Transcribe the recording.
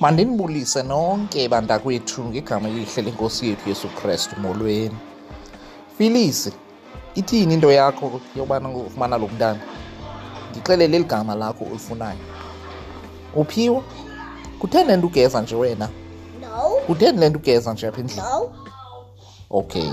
mandinibulise nonke bantakwethu ngegama elihle lenkosi yethu yesu krestu molweni filisi ithini into yakho yobana ufumana lo mntana ndixelele eli gama lakho ulifunayo uphiwa kutheni le nto ugeza nje wena kutheni le nto ugeza nje apha endlini Okay.